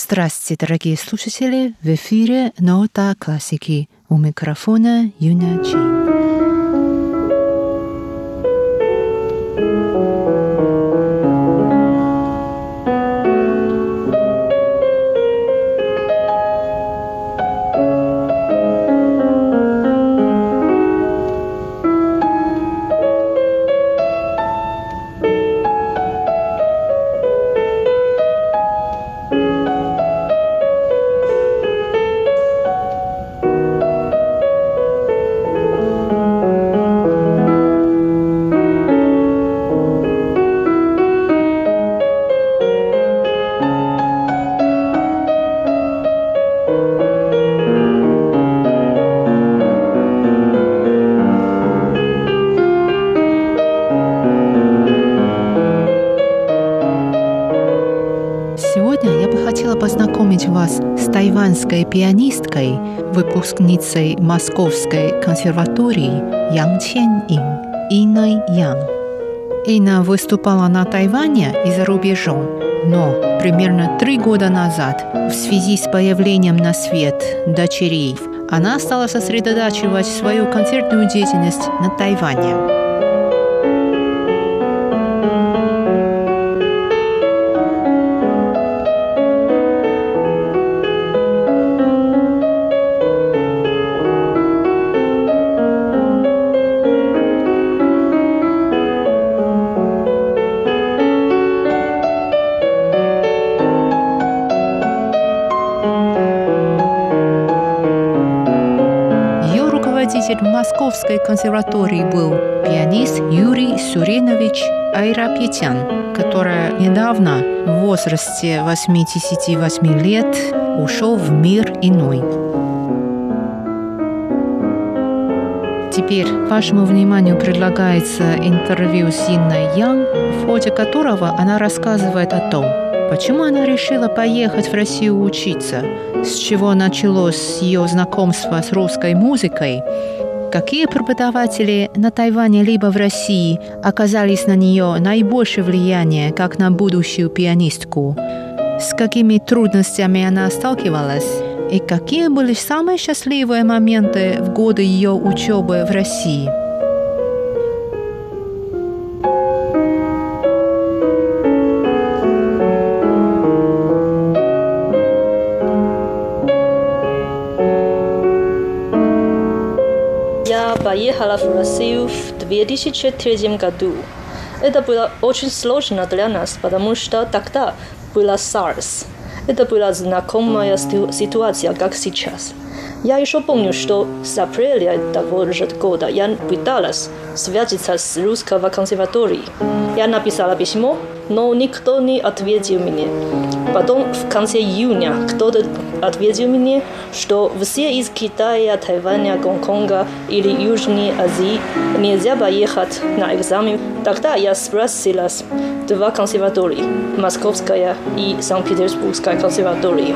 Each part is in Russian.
Здравствуйте, дорогие слушатели! В эфире «Нота классики». У микрофона Юна Чин. Тайванской пианисткой, выпускницей Московской консерватории Ян Чен Ин, Иной Ян. Ина выступала на Тайване и за рубежом, но примерно три года назад, в связи с появлением на свет дочерей, она стала сосредотачивать свою концертную деятельность на Тайване. Руководитель Московской консерватории был пианист Юрий Суренович Айрапетян, который недавно в возрасте 88 лет ушел в мир иной. Теперь вашему вниманию предлагается интервью с Инной Ян, в ходе которого она рассказывает о том, почему она решила поехать в Россию учиться, с чего началось ее знакомство с русской музыкой, какие преподаватели на Тайване либо в России оказались на нее наибольшее влияние, как на будущую пианистку, с какими трудностями она сталкивалась? И какие были самые счастливые моменты в годы ее учебы в России. Поехала в Россию в 2003 году. Это было очень сложно для нас, потому что тогда была SARS. Это была знакомая ситу- ситуация, как сейчас. Я еще помню, что с апреля того же года я пыталась связаться с русского консерваторией. Я написала письмо, но никто не ответил мне. Потом в конце июня кто-то ответил мне, что все из Китая, Тайваня, Гонконга или Южной Азии нельзя поехать на экзамен. Тогда я спросила два консерватории, Московская и Санкт-Петербургская консерватория.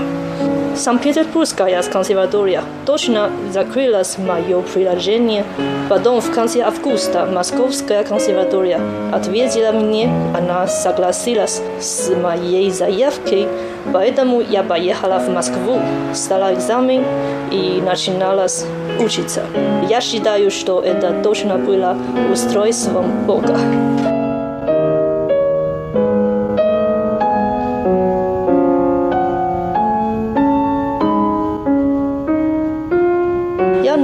Санкт-Петербургская консерватория точно закрылась мое приложение. Потом в конце августа Московская консерватория ответила мне, она согласилась с моей заявкой, поэтому я поехала в Москву, сдала экзамен и начинала учиться. Я считаю, что это точно было устройством Бога.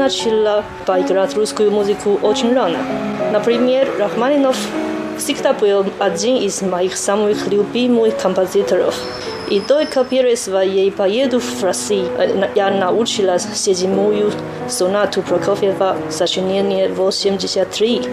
Начала поиграть русскую музыку очень рано. Например, Рахманинов всегда был один из моих самых любимых композиторов. И только перед своей поеду в Россию я научилась седьмую сонату Прокофьева сочинение 83.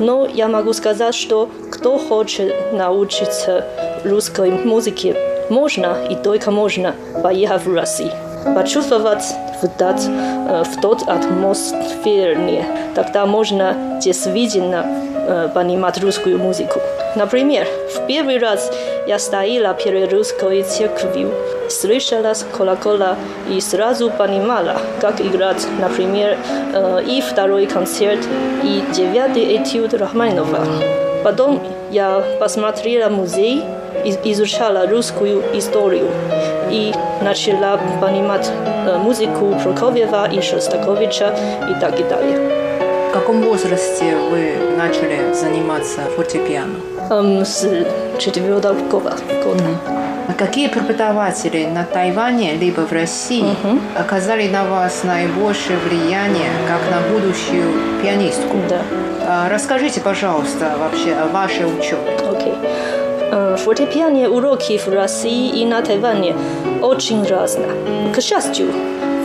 Но я могу сказать, что кто хочет научиться русской музыке, можно и только можно поехать в Россию почувствовать в, тот, э, в тот атмосфере. Тогда можно действительно э, понимать русскую музыку. Например, в первый раз я стояла перед русской церковью, слышала колокола и сразу понимала, как играть, например, э, и второй концерт, и девятый этюд Рахманинова. Потом я посмотрела музей изучала русскую историю и начала понимать музыку Прокофьева и Шостаковича и так и далее. В каком возрасте вы начали заниматься фортепиано? Um, с четвертого года. А какие преподаватели на Тайване либо в России угу. оказали на вас наибольшее влияние как на будущую пианистку? Да. Расскажите, пожалуйста, вообще о вашей учебе. Окей. Okay. Фортепиано уроки в России и на Тайване очень разные. К счастью,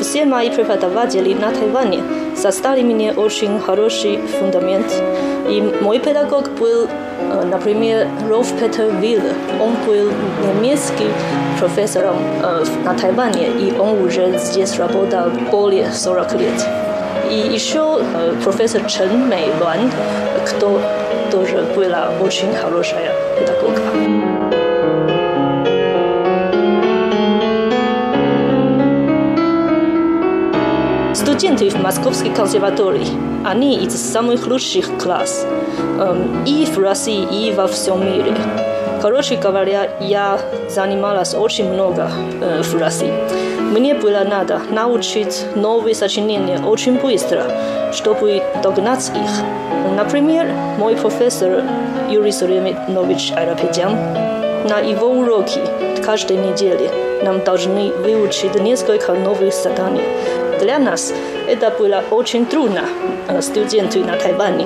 все мои преподаватели на Тайване создали мне очень хороший фундамент. И мой педагог был например, Rolf Peter Wille, он был немецкий профессором на Тайване, и он уже здесь работал более 40 лет. И еще профессор Чен Мэйлуан, кто тоже была очень хорошая педагогка. Студенты в Московской консерватории, они из самых лучших классов и в России, и во всем мире. Короче говоря, я занималась очень много э, в России. Мне было надо научить новые сочинения очень быстро, чтобы догнать их. Например, мой профессор Юрий Сулейманович Айрапедян на его уроки каждой неделе нам должны выучить несколько новых заданий. Для нас это было очень трудно, э, студенты на Тайване.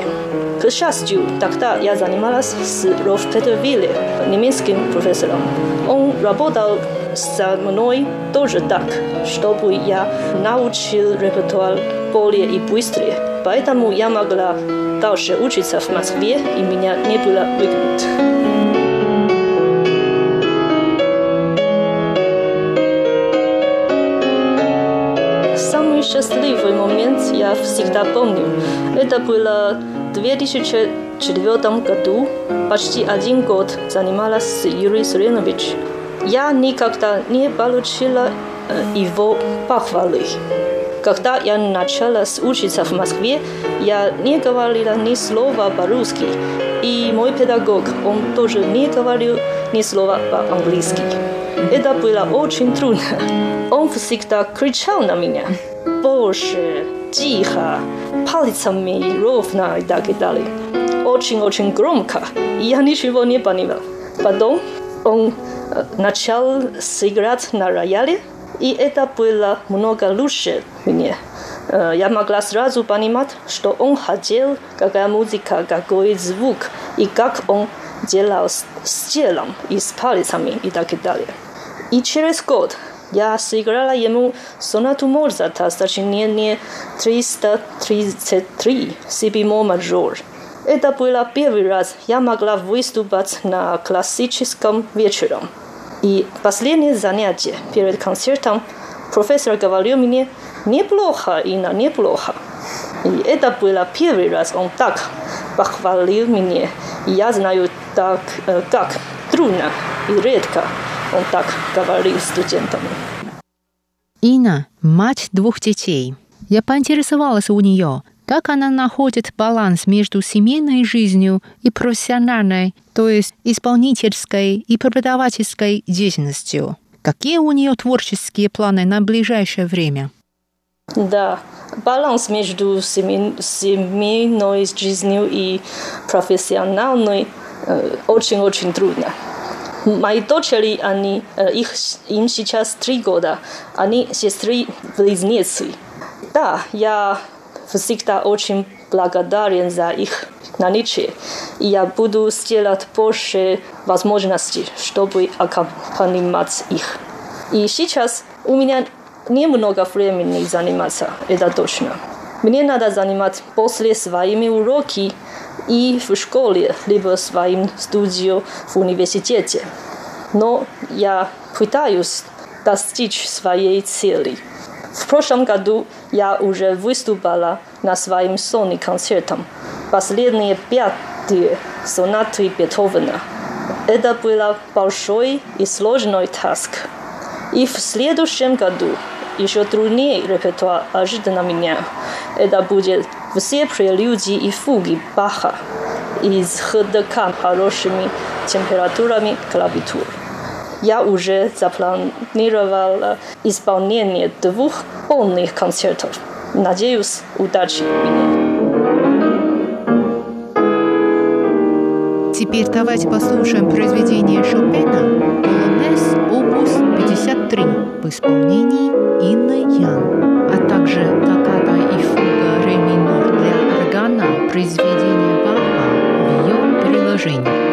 К счастью, тогда я занималась с Rolf Peterвилле, немецким профессором. Он работал со мной тоже так, чтобы я научил репертуар более и быстрее. Поэтому я могла дальше учиться в Москве, и меня не было выгнать. Я всегда помню. Это было в 2004 году. Почти один год занималась с Юрием Суреновичем. Я никогда не получила его похвалы. Когда я начала учиться в Москве, я не говорила ни слова по-русски, и мой педагог, он тоже не говорил ни слова по-английски. Это было очень трудно. Он всегда кричал на меня больше, тихо, пальцами ровно и так и далее. Очень-очень громко. Я ничего не понимал. Потом он начал сыграть на рояле, и это было много лучше мне. Я могла сразу понимать, что он хотел, какая музыка, какой звук, и как он делал с телом и с пальцами и так и далее. И через год я сыграла ему сонату Мользарта сочинение 333 си бемоль мажор. Это было первый раз я могла выступать на классическом вечером. И последнее занятие перед концертом профессор говорил мне неплохо, Инна, неплохо. И это было первый раз он так похвалил меня. И я знаю так, как трудно и редко он так говорил студентам. Ина – мать двух детей. Я поинтересовалась у нее, как она находит баланс между семейной жизнью и профессиональной, то есть исполнительской и преподавательской деятельностью. Какие у нее творческие планы на ближайшее время? Да, баланс между семейной жизнью и профессиональной очень-очень трудно. Мои дочери, они, их, им сейчас три года, они сестры-близнецы. Да, я всегда очень благодарен за их наличие. И я буду сделать больше возможностей, чтобы аккомпанимать их. И сейчас у меня немного времени заниматься, это точно. Мне надо заниматься после своими уроки и в школе, либо своим студию в университете. Но я пытаюсь достичь своей цели. В прошлом году я уже выступала на своем сони концертом. Последние пятые сонаты Бетховена. Это было большой и сложный таск. И в следующем году еще труднее репертуар ожидает меня. Это будет все прелюдии и фуги Баха. и с ходокам хорошими температурами клавиатур. Я уже запланировала исполнение двух полных концертов. Надеюсь, удачи мне. Теперь давайте послушаем произведение Шопена «Полонез опус 53» в исполнении Инны Ян, а также «Токката органа» произведения Баха в ее переложении.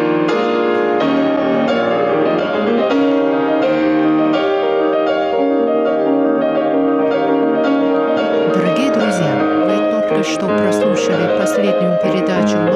что прослушали последнюю передачу